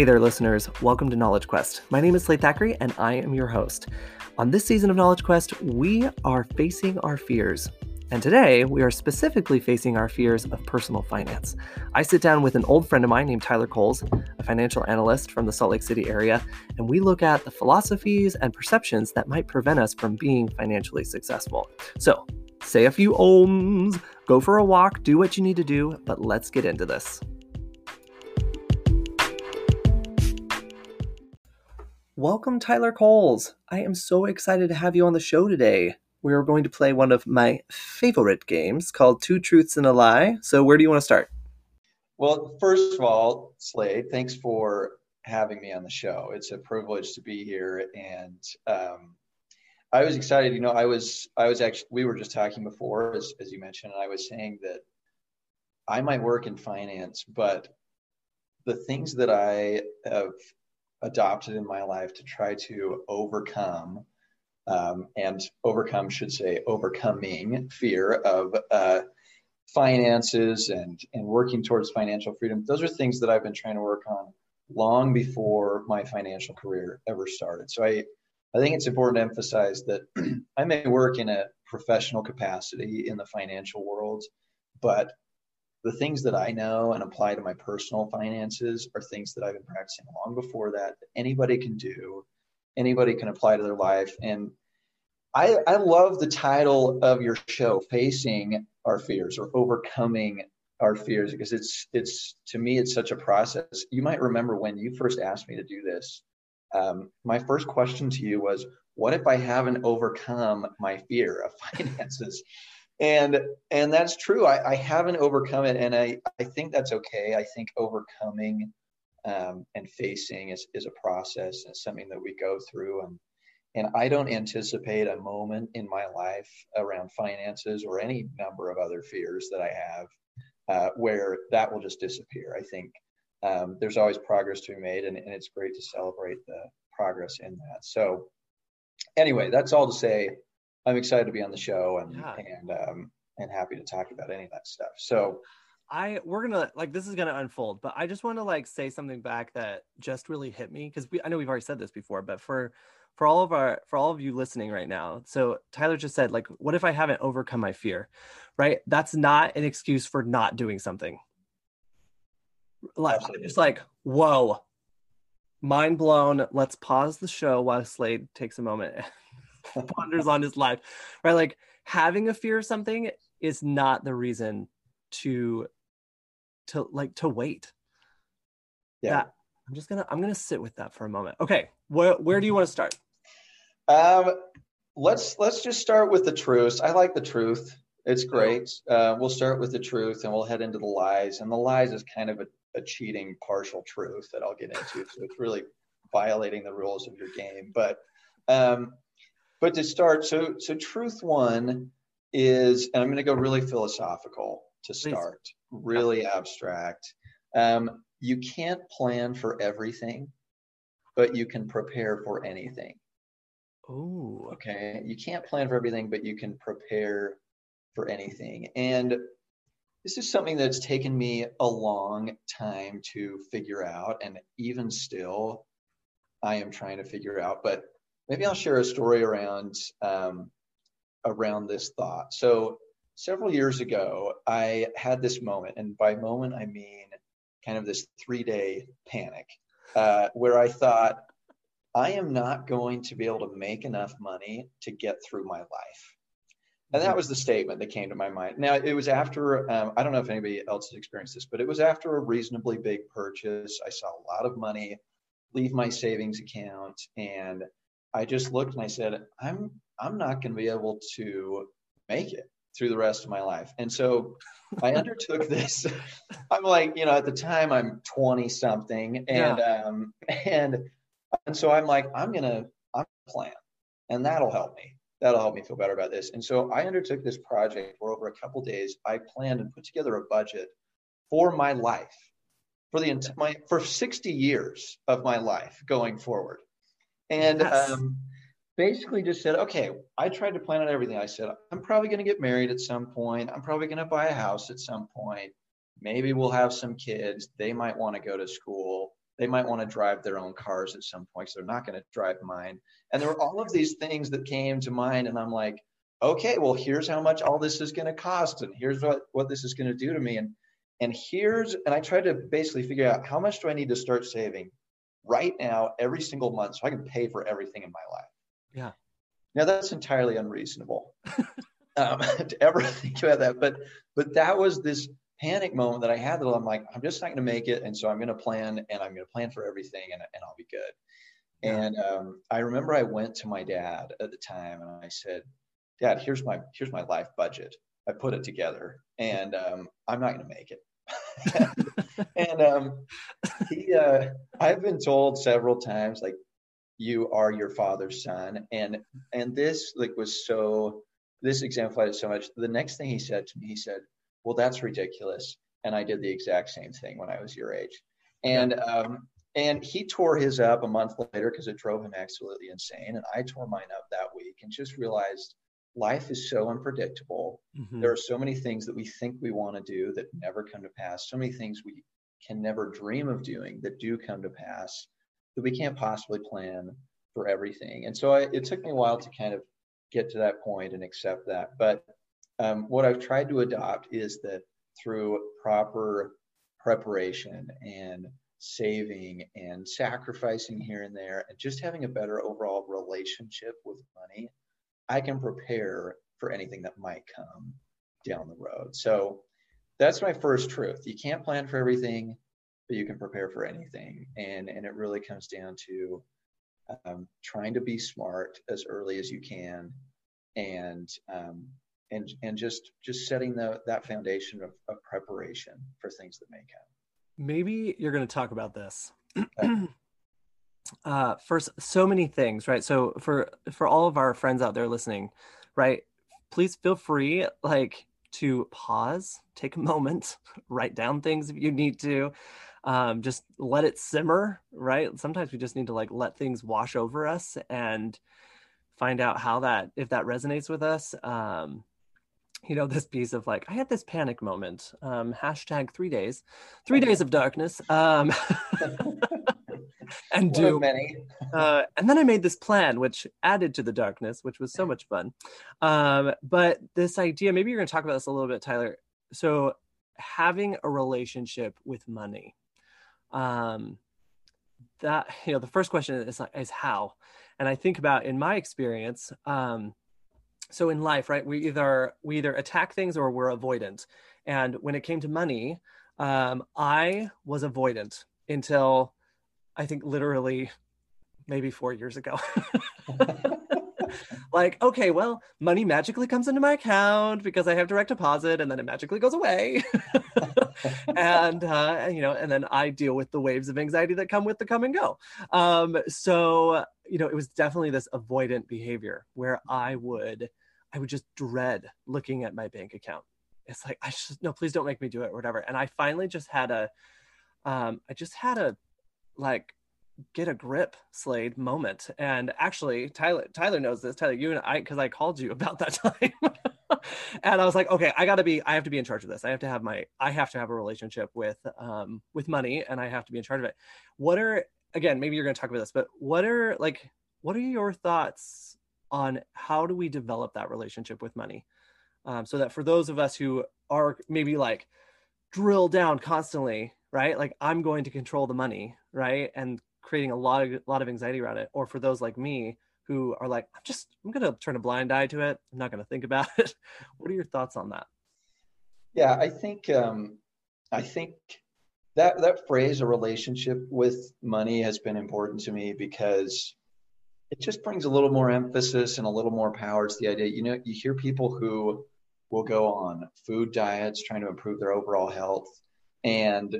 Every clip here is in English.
Hey there, listeners. Welcome to Knowledge Quest. My name is Slade Thackeray, and I am your host. On this season of Knowledge Quest, we are facing our fears. And today, we are specifically facing our fears of personal finance. I sit down with an old friend of mine named Tyler Coles, a financial analyst from the Salt Lake City area, and we look at the philosophies and perceptions that might prevent us from being financially successful. So, say a few ohms, go for a walk, do what you need to do, but let's get into this. Welcome, Tyler Coles. I am so excited to have you on the show today. We are going to play one of my favorite games called Two Truths and a Lie. So, where do you want to start? Well, first of all, Slade, thanks for having me on the show. It's a privilege to be here, and um, I was excited. You know, I was, I was actually, we were just talking before, as, as you mentioned, and I was saying that I might work in finance, but the things that I have adopted in my life to try to overcome um, and overcome should say overcoming fear of uh, finances and and working towards financial freedom. Those are things that i've been trying to work on long before my financial career ever started. So i i think it's important to emphasize that i may work in a professional capacity in the financial world but the things that I know and apply to my personal finances are things that I've been practicing long before that. Anybody can do, anybody can apply to their life. And I, I love the title of your show, Facing Our Fears or Overcoming Our Fears, because it's, it's to me, it's such a process. You might remember when you first asked me to do this. Um, my first question to you was, What if I haven't overcome my fear of finances? And and that's true. I, I haven't overcome it and i i think that's okay. I think overcoming um, and facing is, is a process and something that we go through. And and i don't anticipate a moment in my life around finances or any number of other fears that i have uh, where that will just disappear. I think um, there's always progress to be made and, and it's great to celebrate the progress in that. So anyway that's all to say I'm excited to be on the show and yeah. and um, and happy to talk about any of that stuff. So I we're gonna like this is gonna unfold, but I just want to like say something back that just really hit me because we I know we've already said this before, but for for all of our for all of you listening right now, so Tyler just said like, what if I haven't overcome my fear, right? That's not an excuse for not doing something. Like Absolutely. just like whoa, mind blown. Let's pause the show while Slade takes a moment ponders on his life, right? Like having a fear of something is not the reason to to like to wait. Yeah. That, I'm just gonna I'm gonna sit with that for a moment. Okay, where where do you want to start? Um, let's let's just start with the truth. I like the truth. It's great. Uh, we'll start with the truth, and we'll head into the lies. And the lies is kind of a, a cheating partial truth that I'll get into. So it's really violating the rules of your game. But um, but to start, so so truth one is, and I'm going to go really philosophical to start, Please. really abstract. Um, you can't plan for everything, but you can prepare for anything. Oh. Okay. You can't plan for everything, but you can prepare for anything. And this is something that's taken me a long time to figure out. And even still, I am trying to figure out. But maybe I'll share a story around um, around this thought. So several years ago, I had this moment, and by moment I mean kind of this three day panic, uh, where I thought I am not going to be able to make enough money to get through my life. And that mm-hmm. was the statement that came to my mind. Now, it was after, um, I don't know if anybody else has experienced this, but it was after a reasonably big purchase. I saw a lot of money leave my savings account and I just looked and I said, I'm I'm not going to be able to make it through the rest of my life. And so I undertook this. I'm like, you know, at the time I'm 20 something and yeah. um and and so I'm like, I'm gonna I'm gonna plan and that'll help me. That'll help me feel better about this. And so I undertook this project where over a couple days I planned and put together a budget for my life for the my for 60 years of my life going forward and yes. um, basically just said, okay, I tried to plan out everything. I said, I'm probably going to get married at some point. I'm probably going to buy a house at some point. Maybe we'll have some kids. They might want to go to school. they might want to drive their own cars at some point, so they're not going to drive mine. And there were all of these things that came to mind, and I'm like, okay, well, here's how much all this is going to cost, and here's what what this is going to do to me, and and here's and I tried to basically figure out how much do I need to start saving right now every single month so I can pay for everything in my life. Yeah. Now that's entirely unreasonable um, to ever think about that, but but that was this panic moment that I had that I'm like, I'm just not going to make it. And so I'm going to plan and I'm going to plan for everything and, and I'll be good. Yeah. And um, I remember I went to my dad at the time and I said, Dad, here's my here's my life budget. I put it together and um, I'm not going to make it. and um, he, uh, I've been told several times, like, you are your father's son, and and this like was so. This exemplified it so much. The next thing he said to me, he said, well, that's ridiculous. And I did the exact same thing when I was your age. And um, and he tore his up a month later because it drove him absolutely insane. And I tore mine up that week and just realized life is so unpredictable. Mm-hmm. There are so many things that we think we want to do that never come to pass. So many things we can never dream of doing that do come to pass that we can't possibly plan for everything. And so I, it took me a while to kind of get to that point and accept that. But um, what I've tried to adopt is that through proper preparation and saving and sacrificing here and there and just having a better overall relationship with money, I can prepare for anything that might come down the road. So that's my first truth. You can't plan for everything, but you can prepare for anything. And, and it really comes down to um, trying to be smart as early as you can and um, and and just just setting the that foundation of, of preparation for things that may come maybe you're going to talk about this. uh first so many things right? So for for all of our friends out there listening right please feel free like to pause take a moment write down things if you need to um, just let it simmer right? Sometimes we just need to like let things wash over us and find out how that if that resonates with us um, you know this piece of like i had this panic moment um hashtag three days three days of darkness um and do many. uh, and then i made this plan which added to the darkness which was so much fun. Um but this idea maybe you're going to talk about this a little bit tyler. So having a relationship with money um that you know the first question is is how? And i think about in my experience um so in life right we either we either attack things or we're avoidant. And when it came to money um, i was avoidant until i think literally maybe four years ago like okay well money magically comes into my account because i have direct deposit and then it magically goes away and uh, you know and then i deal with the waves of anxiety that come with the come and go um, so you know it was definitely this avoidant behavior where i would I would just dread looking at my bank account. It's like I just no, please don't make me do it or whatever. And I finally just had a, um, I just had a, like, get a grip Slade moment. And actually, Tyler Tyler knows this. Tyler, you and I, because I called you about that time. and I was like, okay, I gotta be, I have to be in charge of this. I have to have my, I have to have a relationship with, um, with money, and I have to be in charge of it. What are again? Maybe you're gonna talk about this, but what are like, what are your thoughts on how do we develop that relationship with money um, so that for those of us who are maybe like drill down constantly right? Like i'm going to control the money right? And creating a lot of a lot of anxiety around it. Or for those like me who are like i'm just i'm going to turn a blind eye to it. I'm not going to think about it. What are your thoughts on that? Yeah i think um i think that that phrase a relationship with money has been important to me because it just brings a little more emphasis and a little more power to the idea. You know, you hear people who will go on food diets trying to improve their overall health, and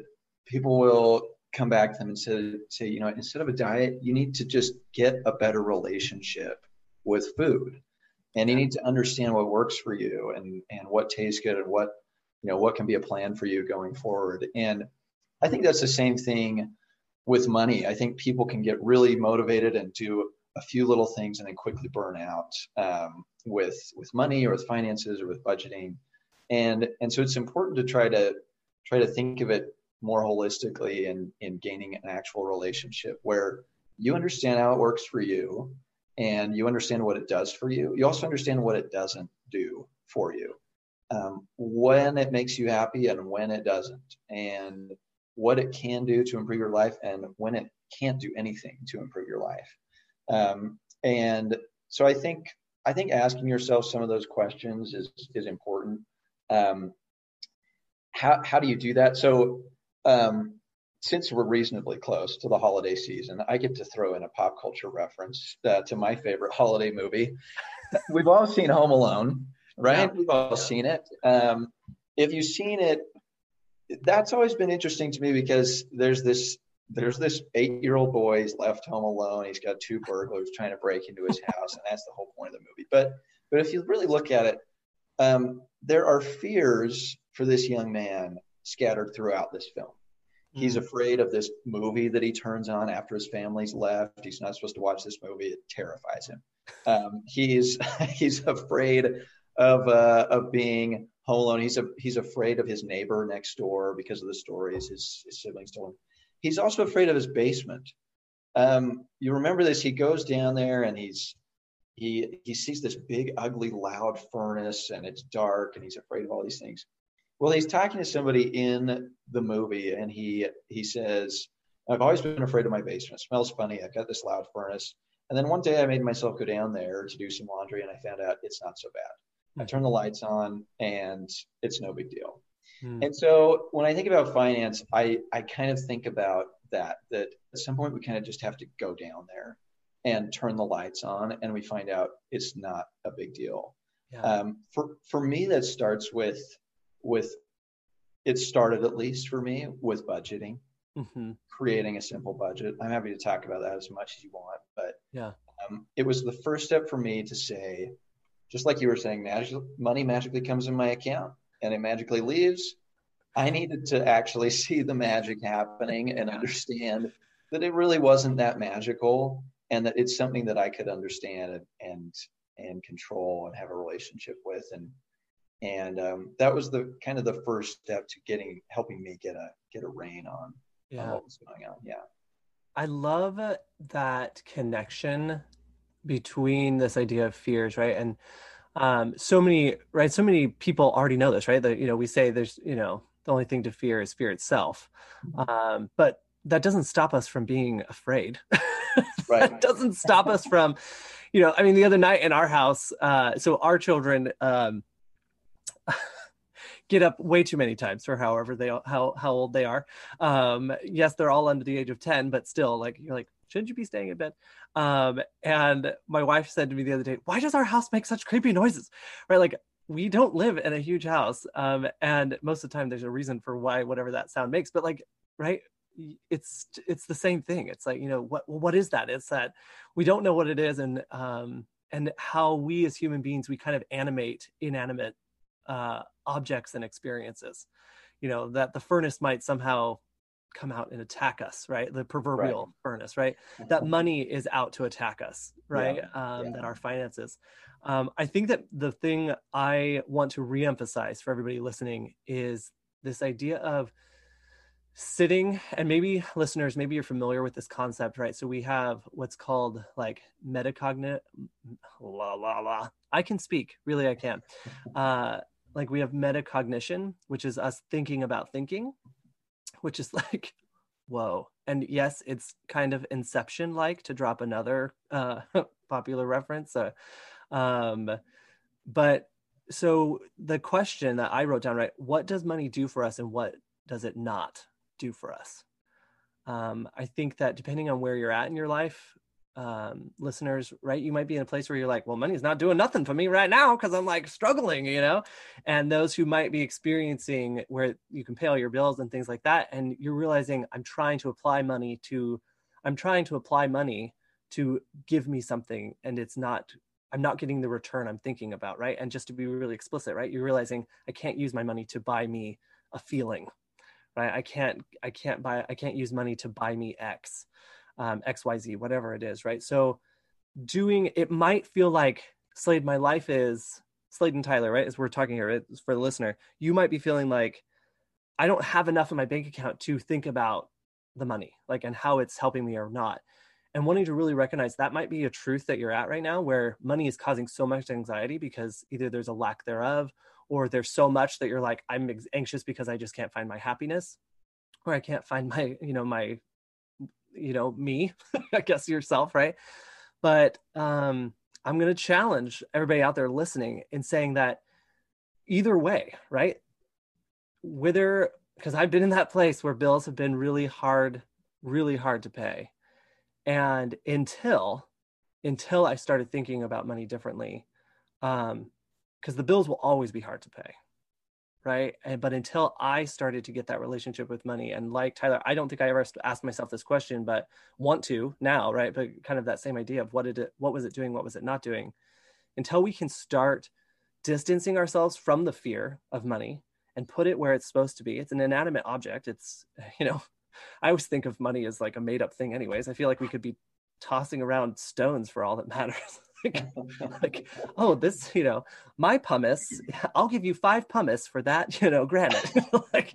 people will come back to them and say, say, you know, instead of a diet, you need to just get a better relationship with food. And you need to understand what works for you and, and what tastes good and what, you know, what can be a plan for you going forward. And I think that's the same thing with money. I think people can get really motivated and do a few little things and then quickly burn out um, with with money or with finances or with budgeting and and so it's important to try to try to think of it more holistically in in gaining an actual relationship where you understand how it works for you and you understand what it does for you. You also understand what it doesn't do for you um, when it makes you happy and when it doesn't and what it can do to improve your life and when it can't do anything to improve your life. Um, and so i think i think asking yourself some of those questions is is important. Um, how, how do you do that? So um, since we're reasonably close to the holiday season, I get to throw in a pop culture reference uh, to my favorite holiday movie. We've all seen Home Alone, right? We've all seen it. Um, if you've seen it, that's always been interesting to me because there's this there's this eight year old boy he's left home alone. He's got two burglars trying to break into his house, and that's the whole point of the movie. But but if you really look at it, um, there are fears for this young man scattered throughout this film. He's hmm. afraid of this movie that he turns on after his family's left. He's not supposed to watch this movie. It terrifies him. Um, he's he's afraid of uh, of being home alone. He's a, he's afraid of his neighbor next door because of the stories his, his siblings told him. He's also afraid of his basement. Um, you remember this? He goes down there and he's he he sees this big, ugly, loud furnace, and it's dark, and he's afraid of all these things. Well, he's talking to somebody in the movie, and he he says, "I've always been afraid of my basement. It smells funny. I've got this loud furnace." And then one day, I made myself go down there to do some laundry, and I found out it's not so bad. I turn the lights on, and it's no big deal. Hmm. And so, when I think about finance, I I kind of think about that. That at some point, we kind of just have to go down there and turn the lights on, and we find out it's not a big deal. Yeah. Um, for for me, that starts with with it started at least for me with budgeting. Mm-hmm. creating a simple budget. I'm happy to talk about that as much as you want but yeah. um, it was the first step for me to say just like you were saying magic, money magically comes in my account and it magically leaves. I needed to actually see the magic happening and understand that it really wasn't that magical and that it's something that i could understand and and, and control and have a relationship with and and um, that was the kind of the first step to getting helping me get a get a rein on, yeah. on what was going on yeah. I love that connection between this idea of fears right? And um, so many right? So many people already know this right? That you know we say there's you know the only thing to fear is fear itself. Mm-hmm. um, but that doesn't stop us from being afraid. Right. That doesn't stop us from you know i mean the other night in our house uh, so our children um, get up way too many times for however they how how old they are. Um, yes, they're all under the age of ten, but still, like you're like, shouldn't you be staying in bed? Um, and my wife said to me the other day, why does our house make such creepy noises? Right, like we don't live in a huge house, um, and most of the time there's a reason for why whatever that sound makes. But like, right, it's it's the same thing. It's like you know what what is that? It's that we don't know what it is, and um, and how we as human beings we kind of animate inanimate uh, objects and experiences you know that the furnace might somehow come out and attack us right the proverbial right. furnace right that mm-hmm. money is out to attack us right yeah. Um, yeah. that our finances um, i think that the thing i want to reemphasize for everybody listening is this idea of sitting and maybe listeners maybe you're familiar with this concept right so we have what's called like metacognitive la la la i can speak really i can uh like we have metacognition, which is us thinking about thinking, which is like, whoa. And yes, it's kind of Inception like to drop another uh, popular reference. Uh, um, but so the question that I wrote down, right? What does money do for us and what does it not do for us? Um, I think that depending on where you're at in your life, um, listeners, right? You might be in a place where you're like, well, money's not doing nothing for me right now because I'm like struggling, you know? And those who might be experiencing where you can pay all your bills and things like that, and you're realizing I'm trying to apply money to, I'm trying to apply money to give me something and it's not, I'm not getting the return I'm thinking about, right? And just to be really explicit, right? You're realizing I can't use my money to buy me a feeling, right? I can't, I can't buy, I can't use money to buy me X um, xyz whatever it is right? So doing it might feel like slade my life is slade and tyler right? As we're talking here for the listener you might be feeling like I don't have enough in my bank account to think about the money, like and how it's helping me or not. And wanting to really recognize that might be a truth that you're at right now where money is causing so much anxiety because either there's a lack thereof or there's so much that you're like I'm anxious because I just can't find my happiness or I can't find my, you know, my you know, me, I guess yourself, right? But um I'm going to challenge everybody out there listening in saying that either way, right? Whether, because I've been in that place where bills have been really hard, really hard to pay. And until, until I started thinking about money differently, um, because the bills will always be hard to pay right? And but until i started to get that relationship with money and like tyler i don't think i ever asked myself this question but want to now right? But kind of that same idea of what did it what was it doing what was it not doing? Until we can start distancing ourselves from the fear of money and put it where it's supposed to be it's an inanimate object it's you know i always think of money as like a made up thing anyways. I feel like we could be tossing around stones for all that matters like, oh, this, you know, my pumice, I'll give you five pumice for that, you know, granite. like,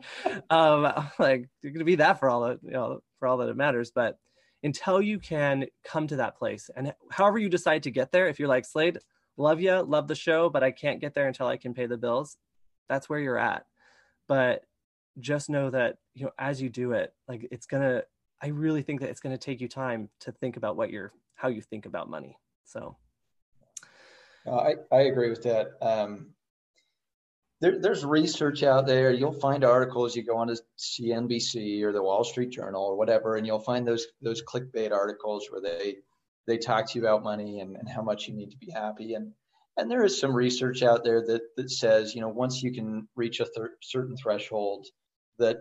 um, like you're gonna be that for all that, you know, for all that it matters. But until you can come to that place, and however you decide to get there, if you're like Slade, love you, love the show, but I can't get there until I can pay the bills, that's where you're at. But just know that you know as you do it, like it's gonna. I really think that it's gonna take you time to think about what you're, how you think about money. So. I, I agree with that. Um, there, there's research out there. You'll find articles. You go on to CNBC or the Wall Street Journal or whatever, and you'll find those those clickbait articles where they they talk to you about money and, and how much you need to be happy. And and there is some research out there that that says you know once you can reach a certain threshold, that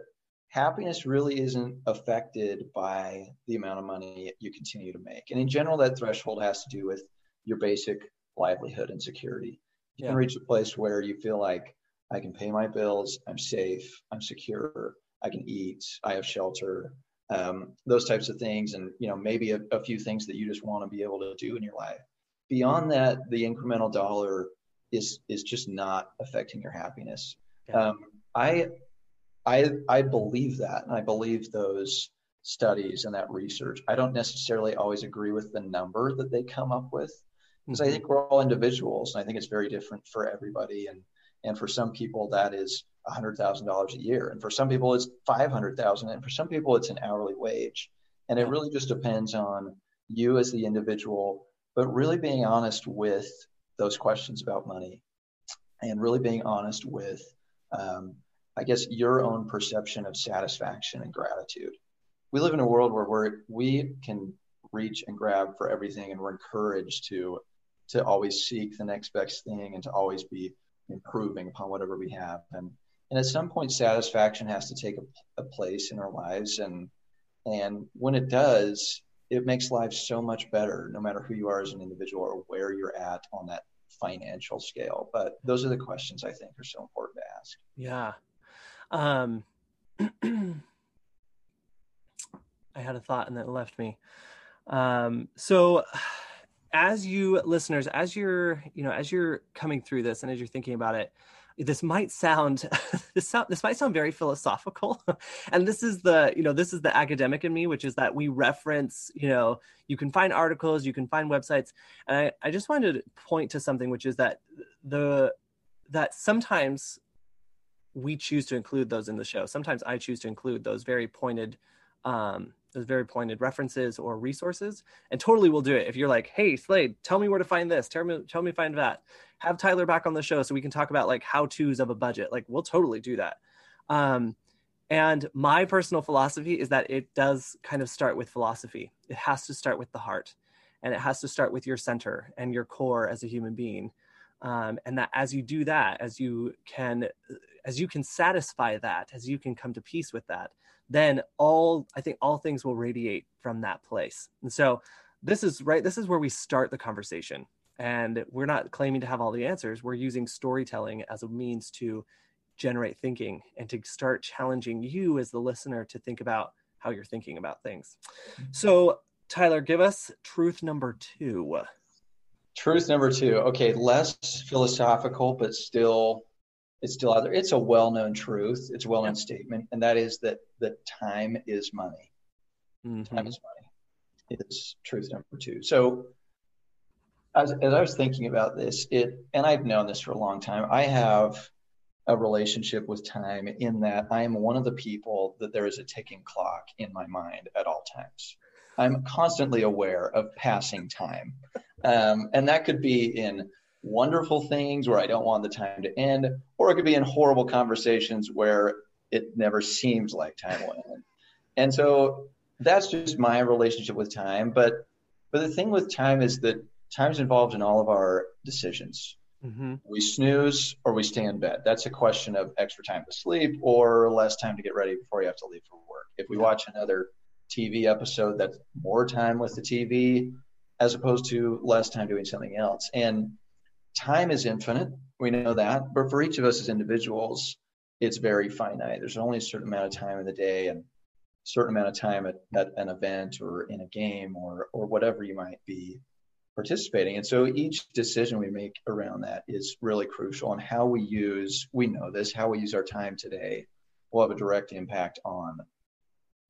happiness really isn't affected by the amount of money you continue to make. And in general, that threshold has to do with your basic livelihood and security. You yeah. can reach a place where you feel like I can pay my bills, I'm safe, I'm secure, I can eat, I have shelter, um, those types of things, and you know maybe a, a few things that you just want to be able to do in your life. Beyond that, the incremental dollar is is just not affecting your happiness. Yeah. Um, I I I believe that, and I believe those studies and that research. I don't necessarily always agree with the number that they come up with because I think we're all individuals, and I think it's very different for everybody. And and for some people, that is hundred thousand dollars a year, and for some people, it's five hundred thousand, and for some people, it's an hourly wage. And it really just depends on you as the individual, but really being honest with those questions about money, and really being honest with, um, I guess, your own perception of satisfaction and gratitude. We live in a world where we're, we can reach and grab for everything, and we're encouraged to to always seek the next best thing and to always be improving upon whatever we have. And and at some point, satisfaction has to take a, a place in our lives. And and when it does, it makes life so much better, no matter who you are as an individual or where you're at on that financial scale. But those are the questions I think are so important to ask. Yeah. Um, I had a thought and it left me. Um, so as you listeners as you're you know as you're coming through this and as you're thinking about it this might sound this sound this might sound very philosophical. And this is the you know this is the academic in me which is that we reference you know you can find articles you can find websites. And i, I just wanted to point to something which is that the that sometimes we choose to include those in the show. Sometimes i choose to include those very pointed um, those very pointed references or resources and totally will do it. If you're like hey slade tell me where to find this. Tell me tell me find that. Have tyler back on the show so we can talk about like how to's of a budget. Like we'll totally do that. Um, and my personal philosophy is that it does kind of start with philosophy. It has to start with the heart and it has to start with your center and your core as a human being. Um, and that as you do that as you can as you can satisfy that as you can come to peace with that then all I think all things will radiate from that place. And so this is right, this is where we start the conversation. And we're not claiming to have all the answers. We're using storytelling as a means to generate thinking and to start challenging you as the listener to think about how you're thinking about things. Mm-hmm. So, Tyler, give us truth number two. Truth number two. Okay, less philosophical, but still it's still out there. It's a well-known truth. It's a well-known statement, and that is that that time is money. Mm-hmm. Time is money. Is truth number two. So, as as I was thinking about this, it and I've known this for a long time. I have a relationship with time in that I am one of the people that there is a ticking clock in my mind at all times. I'm constantly aware of passing time. Um, and that could be in wonderful things where I don't want the time to end, or it could be in horrible conversations where it never seems like time will end. And so that's just my relationship with time. But but the thing with time is that time's involved in all of our decisions. Mm-hmm. We snooze or we stay in bed. That's a question of extra time to sleep or less time to get ready before you have to leave for work. If we watch another TV episode, that's more time with the TV as opposed to less time doing something else. And time is infinite. We know that. But for each of us as individuals, it's very finite. There's only a certain amount of time in the day and a certain amount of time at, at an event or in a game or or whatever you might be participating. And so each decision we make around that is really crucial. And how we use, we know this, how we use our time today will have a direct impact on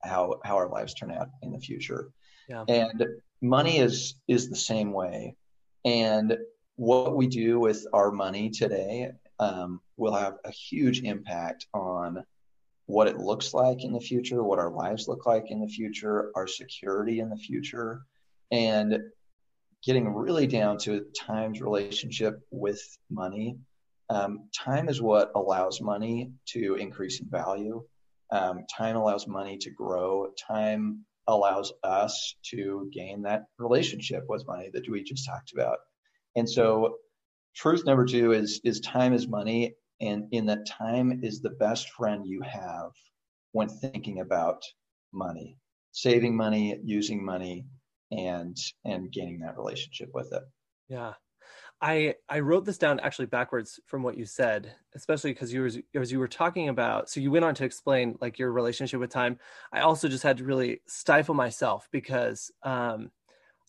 how how our lives turn out in the future. Yeah. And money is is the same way. And what we do with our money today um, will have a huge impact on what it looks like in the future, what our lives look like in the future, our security in the future, and getting really down to time's relationship with money. Um, time is what allows money to increase in value. Um, time allows money to grow. Time allows us to gain that relationship with money that we just talked about. And so, truth number two is is time is money, and in that time is the best friend you have when thinking about money, saving money, using money, and and gaining that relationship with it. Yeah. I I wrote this down actually backwards from what you said, especially because you were as you were talking about. So you went on to explain like your relationship with time. I also just had to really stifle myself because, um,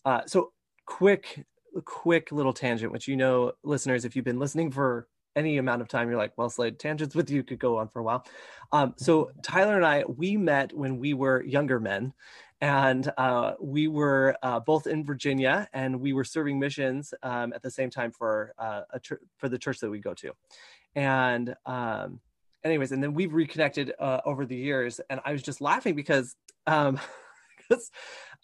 uh, so quick, quick little tangent, which you know, listeners, if you've been listening for any amount of time, you're like, well, Slade, tangents with you could go on for a while. Um, so Tyler and I, we met when we were younger men, and uh, we were uh, both in Virginia, and we were serving missions um, at the same time for uh, tr- for the church that we go to, and um, anyways, and then we've reconnected uh, over the years, and I was just laughing because. Um,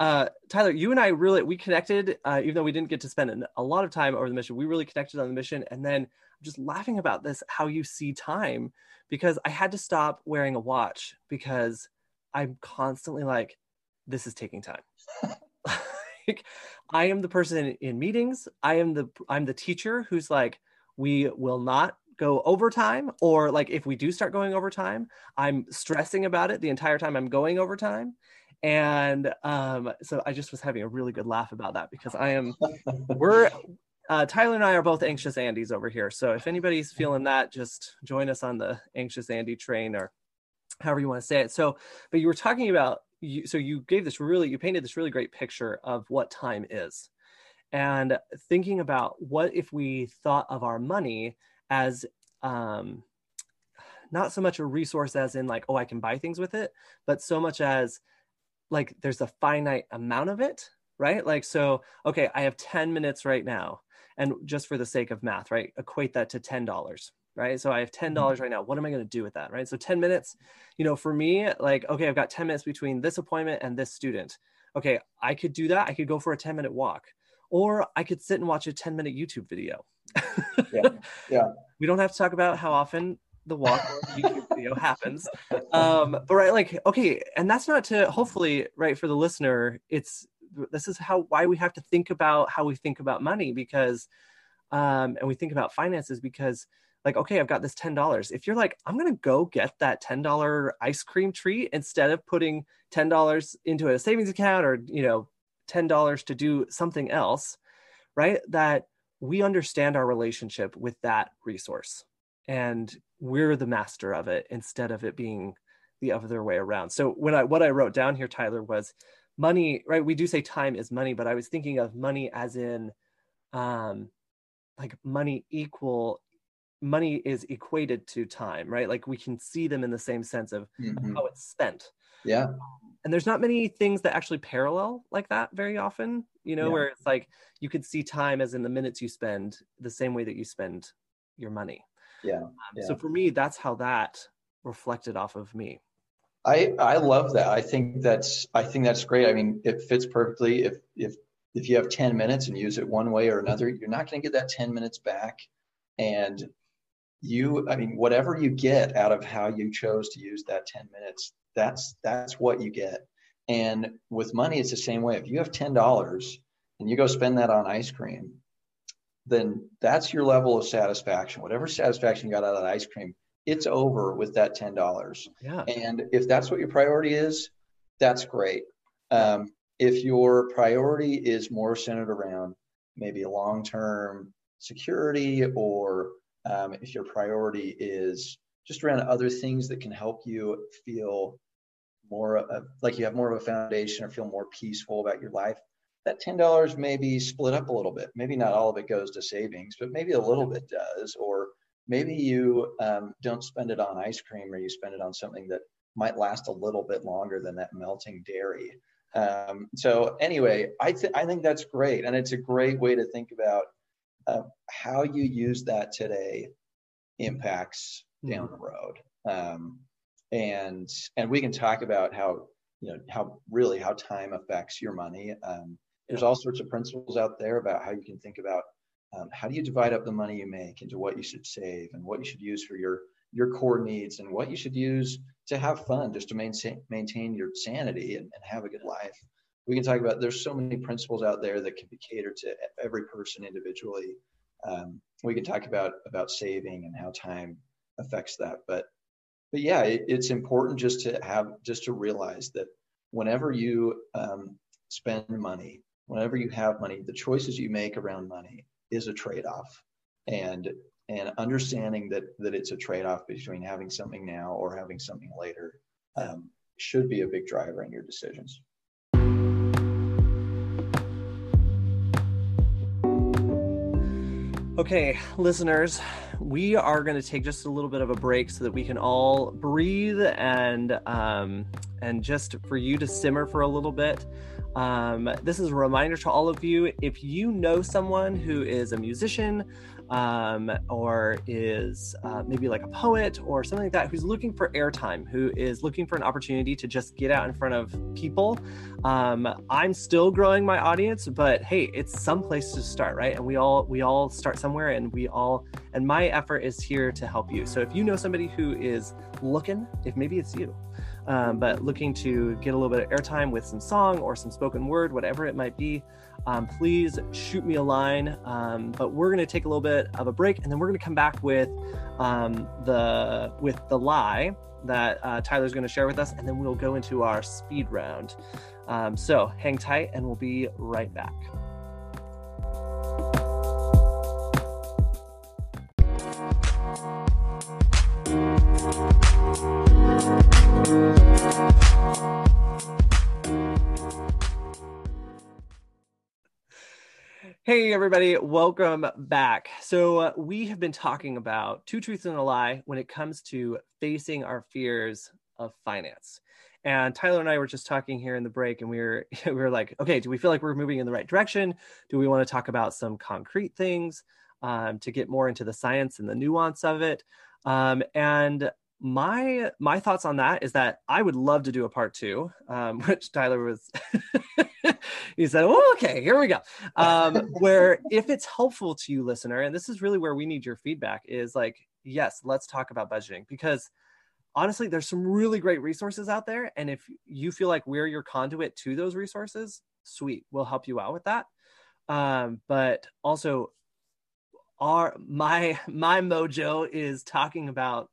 uh, Tyler, you and I really we connected, uh, even though we didn't get to spend a lot of time over the mission. We really connected on the mission, and then I'm just laughing about this how you see time because I had to stop wearing a watch because I'm constantly like, this is taking time. like, I am the person in meetings. I am the I'm the teacher who's like, we will not go overtime, or like if we do start going overtime, I'm stressing about it the entire time I'm going overtime. And um, so I just was having a really good laugh about that because I am we're uh, Tyler and I are both anxious Andys over here. So if anybody's feeling that, just join us on the anxious Andy train or however you want to say it. So, but you were talking about you, so you gave this really you painted this really great picture of what time is and thinking about what if we thought of our money as um, not so much a resource as in like oh i can buy things with it but so much as like there's a finite amount of it right like so okay i have 10 minutes right now and just for the sake of math right equate that to $10 right? So I have $10 mm-hmm. right now. What am I going to do with that, right? So 10 minutes, you know, for me, like, okay, I've got 10 minutes between this appointment and this student. Okay, I could do that. I could go for a 10 minute walk, or I could sit and watch a 10 minute YouTube video. yeah. yeah. We don't have to talk about how often the walk video happens. Um, but right, like, okay, and that's not to hopefully, right, for the listener, it's this is how why we have to think about how we think about money because um, and we think about finances because like okay i've got this $10 if you're like i'm going to go get that $10 ice cream treat instead of putting $10 into a savings account or you know $10 to do something else right that we understand our relationship with that resource and we're the master of it instead of it being the other way around so when i what i wrote down here tyler was money right we do say time is money but i was thinking of money as in um like money equal money is equated to time, right? Like we can see them in the same sense of mm-hmm. how it's spent. Yeah. And there's not many things that actually parallel like that very often, you know, yeah. where it's like you could see time as in the minutes you spend the same way that you spend your money. Yeah. Um, yeah. So for me, that's how that reflected off of me. I I love that. I think that's I think that's great. I mean, it fits perfectly. If if if you have 10 minutes and use it one way or another, you're not going to get that 10 minutes back. And you, I mean, whatever you get out of how you chose to use that 10 minutes, that's that's what you get. And with money, it's the same way. If you have ten dollars and you go spend that on ice cream, then that's your level of satisfaction. Whatever satisfaction you got out of that ice cream, it's over with that ten dollars. Yeah. And if that's what your priority is, that's great. Um, if your priority is more centered around maybe long-term security, or um, if your priority is just around other things that can help you feel more uh, like you have more of a foundation or feel more peaceful about your life, that $10 may be split up a little bit. Maybe not all of it goes to savings, but maybe a little bit does. Or maybe you um, don't spend it on ice cream or you spend it on something that might last a little bit longer than that melting dairy. Um, so anyway, I, th- I think that's great. And it's a great way to think about uh, how you use that today impacts down mm-hmm. the road. Um, and and we can talk about how you know how really how time affects your money. Um, there's all sorts of principles out there about how you can think about um, how do you divide up the money you make into what you should save and what you should use for your your core needs and what you should use to have fun just to maintain maintain your sanity and, and have a good life. We can talk about there's so many principles out there that can be catered to every person individually. Um, we can talk about about saving and how time affects that but but yeah, it, it's important just to have just to realize that whenever you um, spend money, whenever you have money, the choices you make around money is a trade-off, and and understanding that that it's a trade-off between having something now or having something later um, should be a big driver in your decisions. Okay, listeners, we are going to take just a little bit of a break so that we can all breathe and um, and just for you to simmer for a little bit. Um, this is a reminder to all of you if you know someone who is a musician um, or is uh, maybe like a poet or something like that who's looking for airtime, who is looking for an opportunity to just get out in front of people. Um, I'm still growing my audience, but hey, it's some place to start, right? And we all we all start somewhere, and we all and my effort is here to help you. So if you know somebody who is looking, if maybe it's you. Um, but looking to get a little bit of airtime with some song or some spoken word, whatever it might be, um, please shoot me a line. Um, but we're going to take a little bit of a break, and then we're going to come back with um, the with the lie that uh, Tyler's going to share with us, and then we'll go into our speed round. Um, so hang tight, and we'll be right back. Hey, everybody, welcome back. So, uh, we have been talking about two truths and a lie when it comes to facing our fears of finance. And Tyler and I were just talking here in the break, and we were we were like, okay, do we feel like we're moving in the right direction? Do we want to talk about some concrete things um, to get more into the science and the nuance of it? Um, and my my thoughts on that is that I would love to do a part two, um, which Tyler was he said, oh, okay, here we go. Um, where if it's helpful to you, listener, and this is really where we need your feedback, is like, yes, let's talk about budgeting because honestly, there's some really great resources out there. And if you feel like we're your conduit to those resources, sweet, we'll help you out with that. Um, but also, our my my mojo is talking about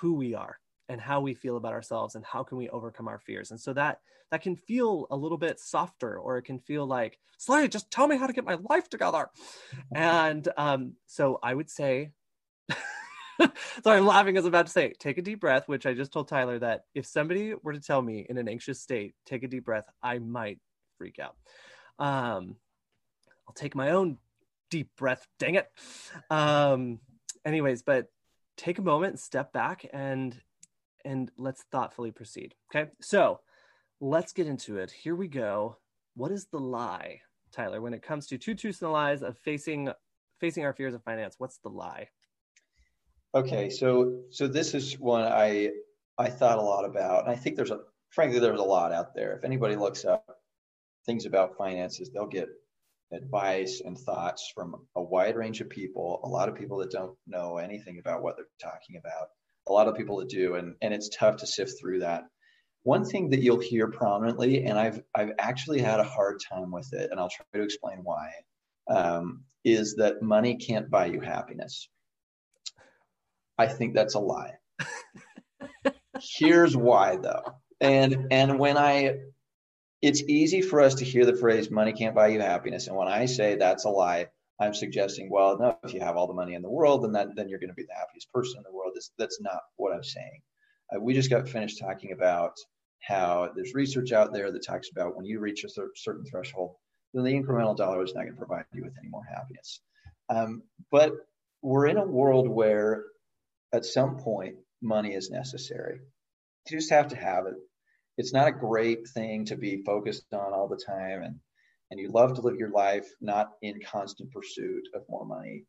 who we are and how we feel about ourselves and how can we overcome our fears. And so that that can feel a little bit softer or it can feel like Slade just tell me how to get my life together. And um, so i would say sorry i'm laughing as i'm about to say take a deep breath which i just told tyler that if somebody were to tell me in an anxious state take a deep breath i might freak out. Um, i'll take my own deep breath dang it. Um, anyways, but take a moment, step back, and and let's thoughtfully proceed. Okay, so let's get into it. Here we go. What is the lie, Tyler, when it comes to two truths and the lies of facing facing our fears of finance? What's the lie? Okay, so so this is one I I thought a lot about, and I think there's a frankly there's a lot out there. If anybody looks up things about finances, they'll get advice and thoughts from a wide range of people. A lot of people that don't know anything about what they're talking about. A lot of people that do, and and it's tough to sift through that. One thing that you'll hear prominently, and I've I've actually had a hard time with it, and I'll try to explain why, um, is that money can't buy you happiness. I think that's a lie. Here's why though. And and when I it's easy for us to hear the phrase money can't buy you happiness. And when I say that's a lie, I'm suggesting, well, no, if you have all the money in the world, then that, then you're going to be the happiest person in the world. That's, that's not what I'm saying. Uh, we just got finished talking about how there's research out there that talks about when you reach a certain threshold, then the incremental dollar is not going to provide you with any more happiness. Um, but we're in a world where at some point money is necessary. You just have to have it. It's not a great thing to be focused on all the time and and you love to live your life not in constant pursuit of more money.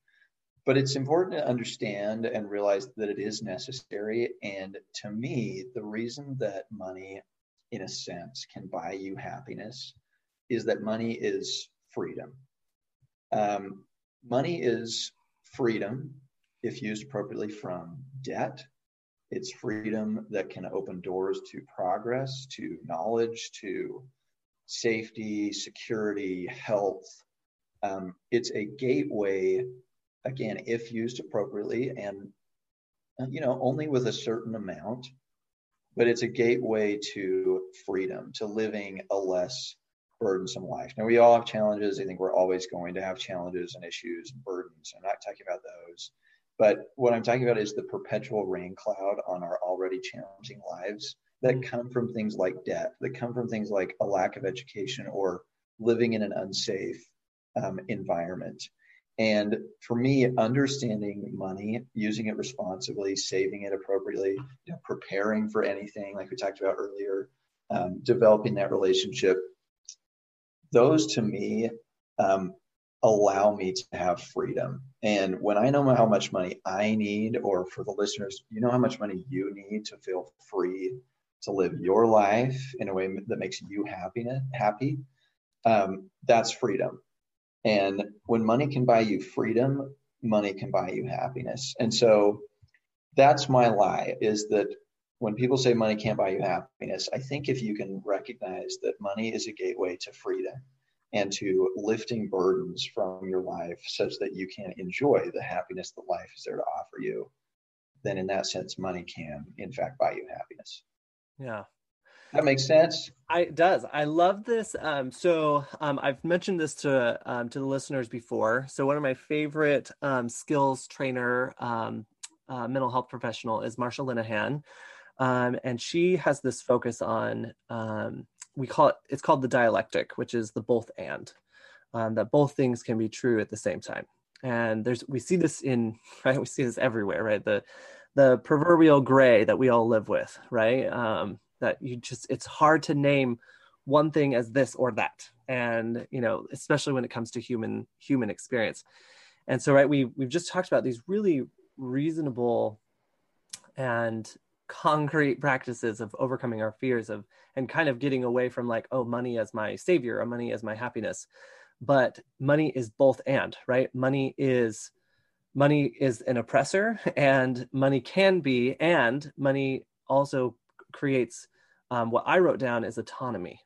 But it's important to understand and realize that it is necessary. And to me, the reason that money, in a sense, can buy you happiness is that money is freedom. Um, money is freedom if used appropriately from debt. It's freedom that can open doors to progress, to knowledge, to safety, security, health. Um, it's a gateway, again, if used appropriately and, you know, only with a certain amount, but it's a gateway to freedom, to living a less burdensome life. Now, we all have challenges. I think we're always going to have challenges and issues and burdens. I'm not talking about those. But what I'm talking about is the perpetual rain cloud on our already challenging lives that mm. come from things like debt, that come from things like a lack of education or living in an unsafe um, environment. And for me, understanding money, using it responsibly, saving it appropriately, you know, preparing for anything like we talked about earlier, um, developing that relationship, those to me um, allow me to have freedom. And when I know how much money I need, or for the listeners, you know how much money you need to feel free to live your life in a way that makes you happy, happy, um, that's freedom. And when money can buy you freedom, money can buy you happiness. And so that's my lie is that when people say money can't buy you happiness, I think if you can recognize that money is a gateway to freedom and to lifting burdens from your life such that you can enjoy the happiness that life is there to offer you, then in that sense, money can, in fact, buy you happiness. Yeah. That makes sense. I it does. I love this. Um, so um, I've mentioned this to um, to the listeners before. So one of my favorite um, skills trainer, um, uh, mental health professional is Marsha Linehan, um, and she has this focus on um, we call it it's called the dialectic, which is the both and um, that both things can be true at the same time. And there's we see this in right we see this everywhere right the the proverbial gray that we all live with right? Um, that you just it's hard to name one thing as this or that. And you know especially when it comes to human human experience. And so right we we've just talked about these really reasonable and concrete practices of overcoming our fears of and kind of getting away from like oh money as my savior or money as my happiness. But money is both and right? Money is money is an oppressor and money can be and money also creates um, what i wrote down is autonomy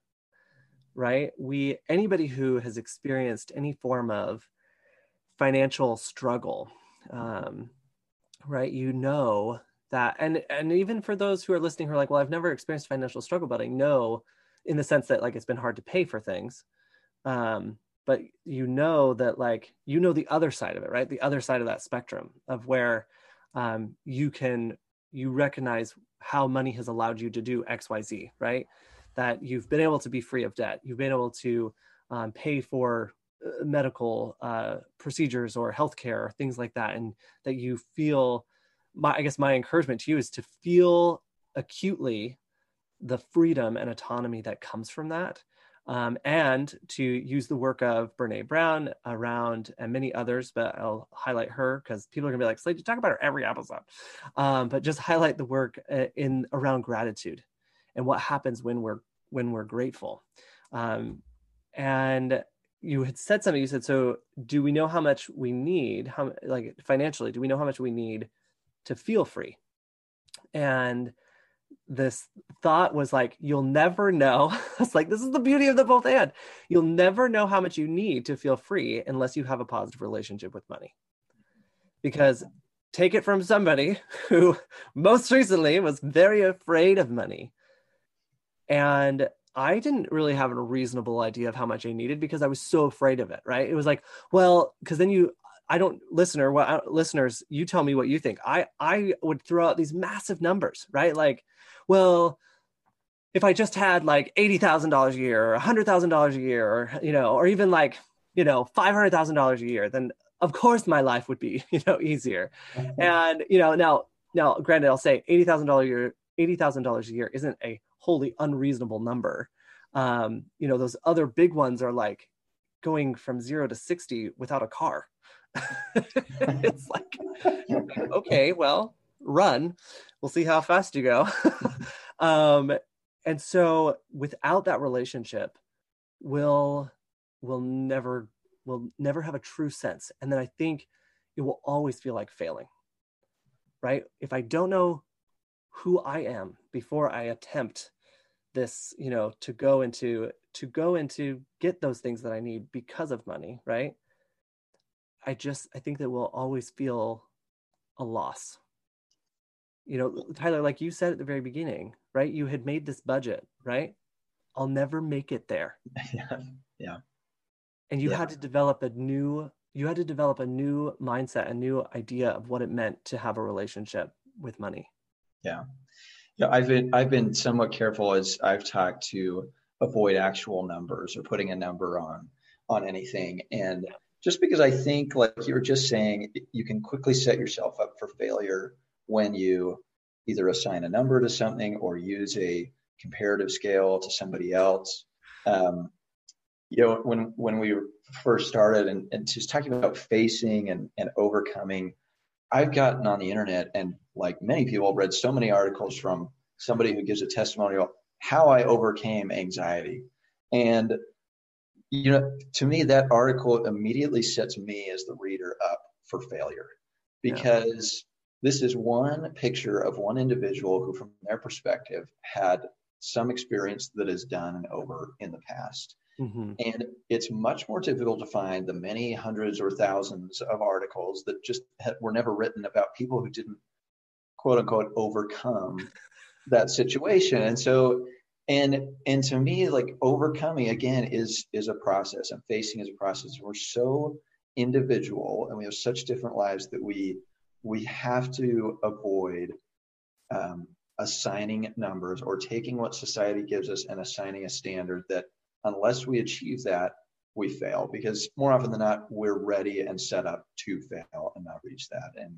right? We anybody who has experienced any form of financial struggle um, right you know that and and even for those who are listening who are like well i've never experienced financial struggle but i know in the sense that like it's been hard to pay for things um but you know that like you know the other side of it right? The other side of that spectrum of where um you can you recognize how money has allowed you to do xyz right? That you've been able to be free of debt. You've been able to um, pay for uh, medical uh, procedures or healthcare or things like that, and that you feel. My, I guess my encouragement to you is to feel acutely the freedom and autonomy that comes from that, um, and to use the work of Brene Brown around and many others, but I'll highlight her because people are gonna be like, Slade, you talk about her every episode. Um, but just highlight the work uh, in around gratitude and what happens when we're when we're grateful. Um, and you had said something. You said, "So, do we know how much we need? How like financially? Do we know how much we need to feel free?" And this thought was like, "You'll never know." it's like this is the beauty of the both and. You'll never know how much you need to feel free unless you have a positive relationship with money, because take it from somebody who most recently was very afraid of money and I didn't really have a reasonable idea of how much I needed because I was so afraid of it, right? It was like, well, because then you, I don't, listener, what uh, listeners, you tell me what you think. I, I would throw out these massive numbers, right? Like, well, if I just had like eighty thousand dollars a year, or hundred thousand dollars a year, or you know, or even like you know, five hundred thousand dollars a year, then of course my life would be you know easier. Mm-hmm. And you know, now now granted, I'll say eighty thousand dollars a year, eighty thousand dollars a year isn't a wholly unreasonable number. Um, you know, those other big ones are like going from zero to 60 without a car. it's like, okay, well, run. We'll see how fast you go. um, and so without that relationship, we'll will never will never have a true sense. And then I think it will always feel like failing. Right? If I don't know who I am before I attempt this, you know, to go into to go into get those things that I need because of money, right? I just I think that we'll always feel a loss. You know, Tyler, like you said at the very beginning, right? You had made this budget, right? I'll never make it there. Yeah. Yeah. And you yeah. had to develop a new you had to develop a new mindset, a new idea of what it meant to have a relationship with money. Yeah. Yeah, I've been I've been somewhat careful as I've talked to avoid actual numbers or putting a number on on anything. And just because I think like you were just saying, you can quickly set yourself up for failure when you either assign a number to something or use a comparative scale to somebody else. Um, you know, when when we first started and, and just talking about facing and, and overcoming I've gotten on the internet and like many people read so many articles from somebody who gives a testimonial how I overcame anxiety. And you know, to me that article immediately sets me as the reader up for failure because. This is one picture of one individual who from their perspective had some experience that is done and over in the past. Mm-hmm. And it's much more difficult to find the many hundreds or thousands of articles that just were never written about people who didn't, quote unquote, overcome that situation. And so, and and to me, like overcoming again is is a process, and facing is a process. We're so individual, and we have such different lives that we we have to avoid um, assigning numbers or taking what society gives us and assigning a standard that unless we achieve that, we fail because more often than not, we're ready and set up to fail and not reach that. And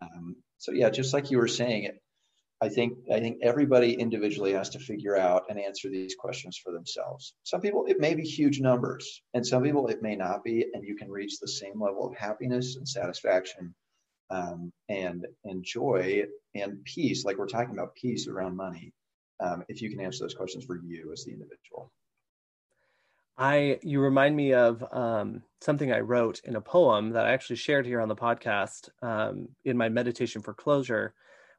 um, so, yeah, just like you were saying, I think I think everybody individually has to figure out and answer these questions for themselves. Some people it may be huge numbers, and some people it may not be, and you can reach the same level of happiness and satisfaction um, and and joy and peace, like we're talking about peace around money, um, if you can answer those questions for you as the individual. I you remind me of um, something I wrote in a poem that I actually shared here on the podcast um, in my meditation for closure,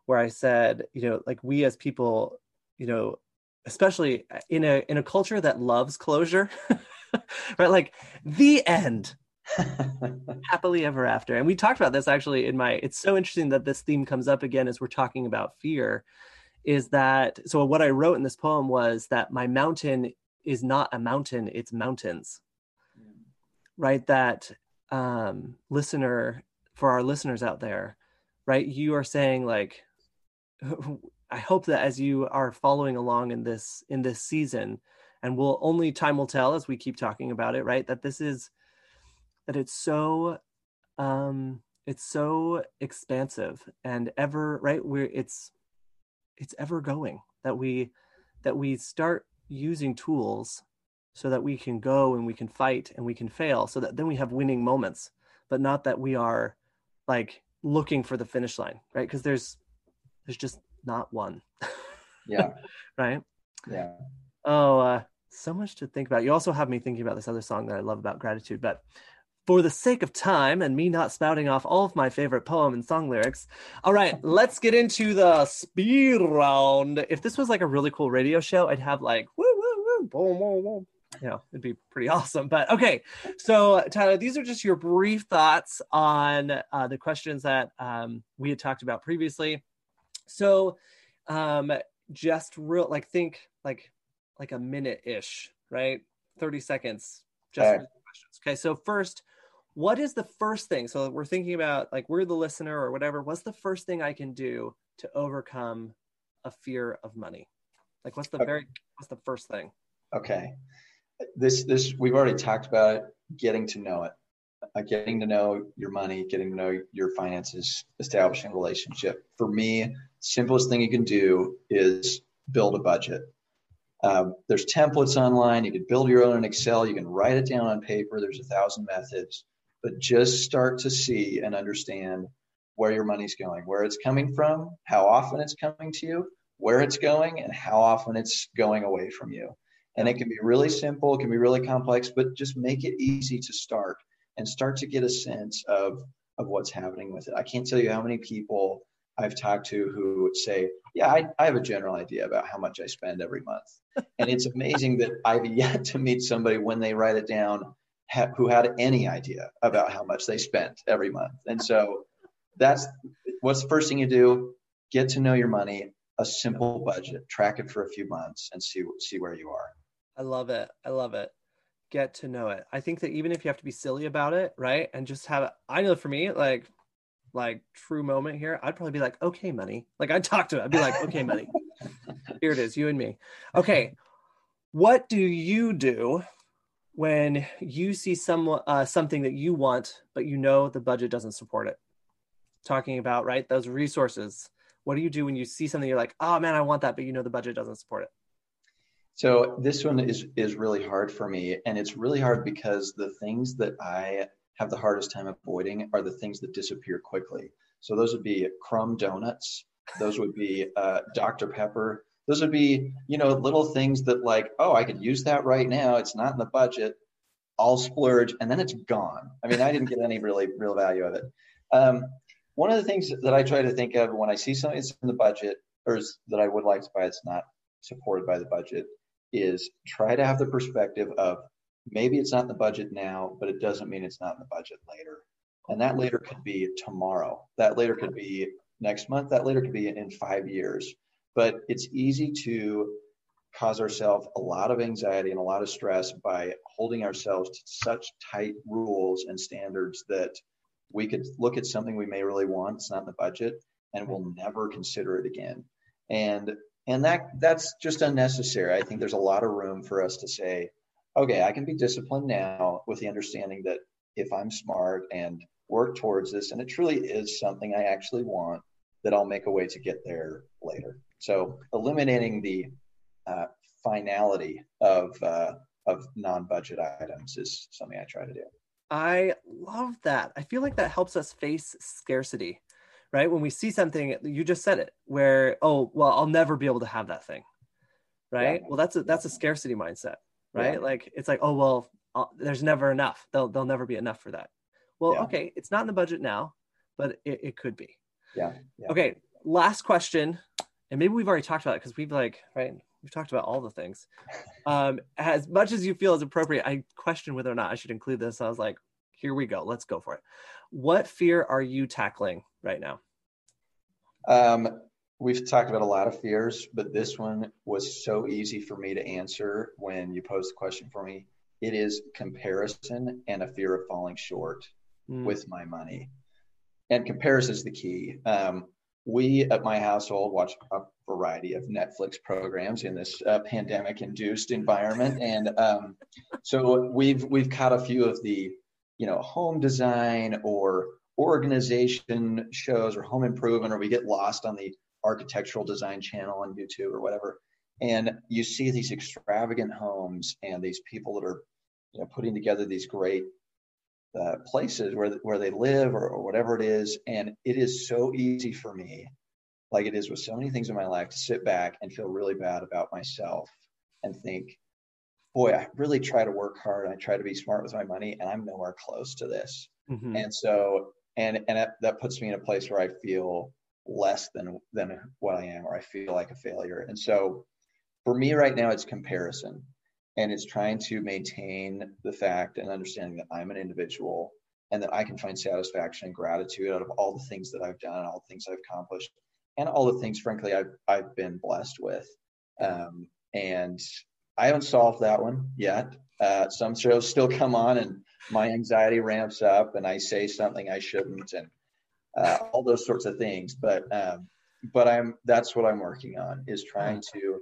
where I said, you know, like we as people, you know, especially in a in a culture that loves closure, right? Like the end, happily ever after. And we talked about this actually in my. It's so interesting that this theme comes up again as we're talking about fear. Is that so? What I wrote in this poem was that my mountain is not a mountain it's mountains mm. right that um listener for our listeners out there right you are saying like i hope that as you are following along in this in this season and we'll only time will tell as we keep talking about it right that this is that it's so um it's so expansive and ever right where it's it's ever going that we that we start using tools so that we can go and we can fight and we can fail so that then we have winning moments but not that we are like looking for the finish line right? Because there's there's just not one. Yeah. Right? Yeah. Oh uh so much to think about. You also have me thinking about this other song that i love about gratitude but for the sake of time and me not spouting off all of my favorite poem and song lyrics. All right, let's get into the speed round. If this was like a really cool radio show, I'd have like woo woo woo boom boom boom. You know, it'd be pretty awesome. But okay, so Tyler, these are just your brief thoughts on uh, the questions that um, we had talked about previously. So, um, just real like think like like a minute ish, right? Thirty seconds. Just Okay. questions. Okay, so first, what is the first thing so we're thinking about like we're the listener or whatever what's the first thing i can do to overcome a fear of money like what's the Okay. very what's the first thing Okay. This this we've already talked about it, getting to know it. Uh, getting to know your money, getting to know your finances, establishing a relationship. For me, simplest thing you can do is build a budget. Um, there's templates online. You can build your own in Excel. You can write it down on paper. There's a thousand methods, but just start to see and understand where your money's going, where it's coming from, how often it's coming to you, where it's going, and how often it's going away from you. And it can be really simple, it can be really complex, but just make it easy to start and start to get a sense of of what's happening with it. I can't tell you how many people I've talked to who would say, "Yeah, I, I have a general idea about how much I spend every month," and it's amazing that I've yet to meet somebody when they write it down ha- who had any idea about how much they spent every month. And so that's what's the first thing you do: get to know your money, a simple budget, track it for a few months, and see see where you are. i love it. I love it. Get to know it. I think that even if you have to be silly about it right and just have it, i know for me like like true moment here i'd probably be like okay money. Like i'd talk to it i'd be like okay money. Here it is you and me. Okay. What do you do when you see some uh, something that you want but you know the budget doesn't support it talking about right those resources what do you do when you see something you're like oh man i want that but you know the budget doesn't support it So this one is is really hard for me, and it's really hard because the things that I have the hardest time avoiding are the things that disappear quickly. So those would be crumb donuts. Those would be uh, Dr Pepper. Those would be you know little things that like oh I could use that right now. It's not in the budget. I'll splurge, and then it's gone. I mean I didn't get any really real value of it. Um, one of the things that I try to think of when I see something that's in the budget or that I would like to buy that's not supported by the budget is try to have the perspective of maybe it's not in the budget now, but it doesn't mean it's not in the budget later. And that later could be tomorrow. That later could be next month. That later could be in five years. But it's easy to cause ourselves a lot of anxiety and a lot of stress by holding ourselves to such tight rules and standards that we could look at something we may really want, it's not in the budget, and we'll never consider it again. And and that that's just unnecessary. I think there's a lot of room for us to say, okay, I can be disciplined now with the understanding that if I'm smart and work towards this, and it truly is something I actually want, that I'll make a way to get there later. So eliminating the uh, finality of uh, of non-budget items is something I try to do. I love that. I feel like that helps us face scarcity, right? When we see something, you just said it, where oh well, I'll never be able to have that thing, right? Yeah. Well, that's a that's a scarcity mindset, right? Yeah. Like it's like oh well, I'll, there's never enough. There'll there'll never be enough for that. Well, Yeah. okay, it's not in the budget now, but it, it could be. Yeah. yeah. Okay, last question, and maybe we've already talked about it because we've like right, we've talked about all the things. Um, as much as you feel is appropriate, I question whether or not I should include this. I was like, here we go, let's go for it. What fear are you tackling right now? Um, we've talked about a lot of fears, but this one was so easy for me to answer when you posed the question for me. It is comparison and a fear of falling short Mm, with my money. And comparison is the key. Um, we at my household watch a variety of Netflix programs in this uh, pandemic-induced environment, and um, so we've we've caught a few of the you know home design or organization shows or home improvement, or we get lost on the architectural design channel on YouTube or whatever. And you see these extravagant homes and these people that are, you know, putting together these great uh, places where where they live or, or whatever it is. And it is so easy for me, like it is with so many things in my life, to sit back and feel really bad about myself and think, boy, I really try to work hard. I try to be smart with my money, and I'm nowhere close to this. Mm-hmm. And so, and and that, that puts me in a place where I feel less than than what I am, or I feel like a failure. And so, for me right now, it's comparison, and it's trying to maintain the fact and understanding that I'm an individual and that I can find satisfaction and gratitude out of all the things that I've done, all the things I've accomplished, and all the things, frankly, I've I've been blessed with. Um, and I haven't solved that one yet. Uh, some shows still come on, and my anxiety ramps up, and I say something I shouldn't, and uh, all those sorts of things. But um, but I'm that's what I'm working on is trying to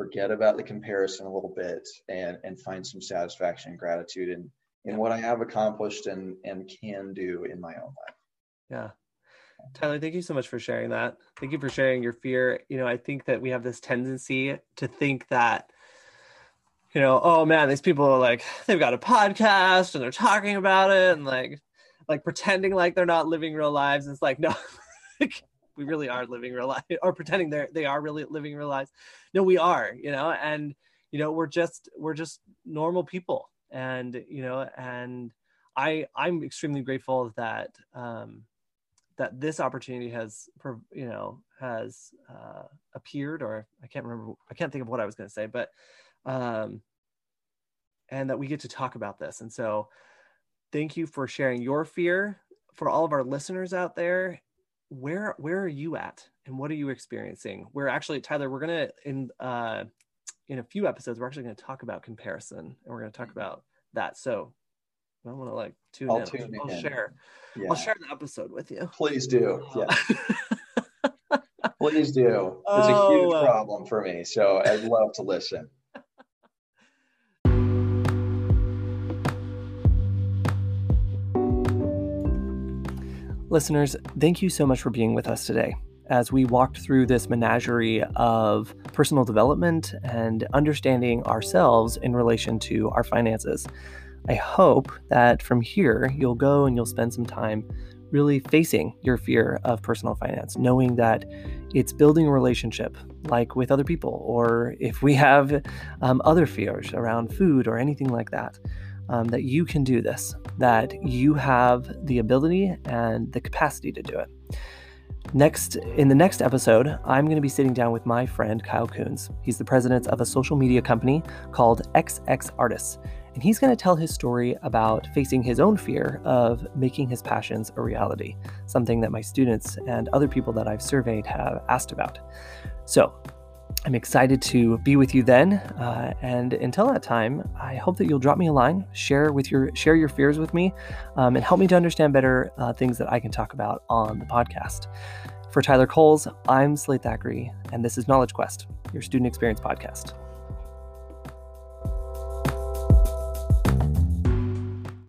forget about the comparison a little bit and and find some satisfaction and gratitude in in what I have accomplished and and can do in my own life. Yeah. Tyler, thank you so much for sharing that. Thank you for sharing your fear. You know, I think that we have this tendency to think that you know, oh man, these people are like they've got a podcast and they're talking about it and like like pretending like they're not living real lives. It's like no, we really are living real life or pretending they're they are really living real lives. No, we are, you know, and you know we're just we're just normal people, and you know, and I I'm extremely grateful that um, that this opportunity has you know has uh, appeared or I can't remember I can't think of what I was going to say, but um, and that we get to talk about this. And so, thank you for sharing your fear. For all of our listeners out there, where where are you at, and what are you experiencing? We're actually Tyler. We're gonna in uh, in a few episodes. We're actually going to talk about comparison, and we're going to talk mm-hmm. about that. So I want to like tune I'll in. Tune I'll in. share. Yeah. I'll share the episode with you. Please do. Yeah. Please do. It's oh, a huge problem for me, so I'd love to listen. Listeners, thank you so much for being with us today as we walked through this menagerie of personal development and understanding ourselves in relation to our finances. I hope that from here you'll go and you'll spend some time really facing your fear of personal finance, knowing that it's building a relationship like with other people, or if we have um, other fears around food or anything like that um, that you can do this, that you have the ability and the capacity to do it. Next, in the next episode, I'm going to be sitting down with my friend Kyle Coons. He's the president of a social media company called XX Artists, and he's going to tell his story about facing his own fear of making his passions a reality, something that my students and other people that I've surveyed have asked about. So, I'm excited to be with you then. Uh, and until that time, I hope that you'll drop me a line, share with your share your fears with me, um, and help me to understand better uh, things that I can talk about on the podcast. For Tyler Coles, I'm Slade Thackeray, and this is Knowledge Quest, your student experience podcast.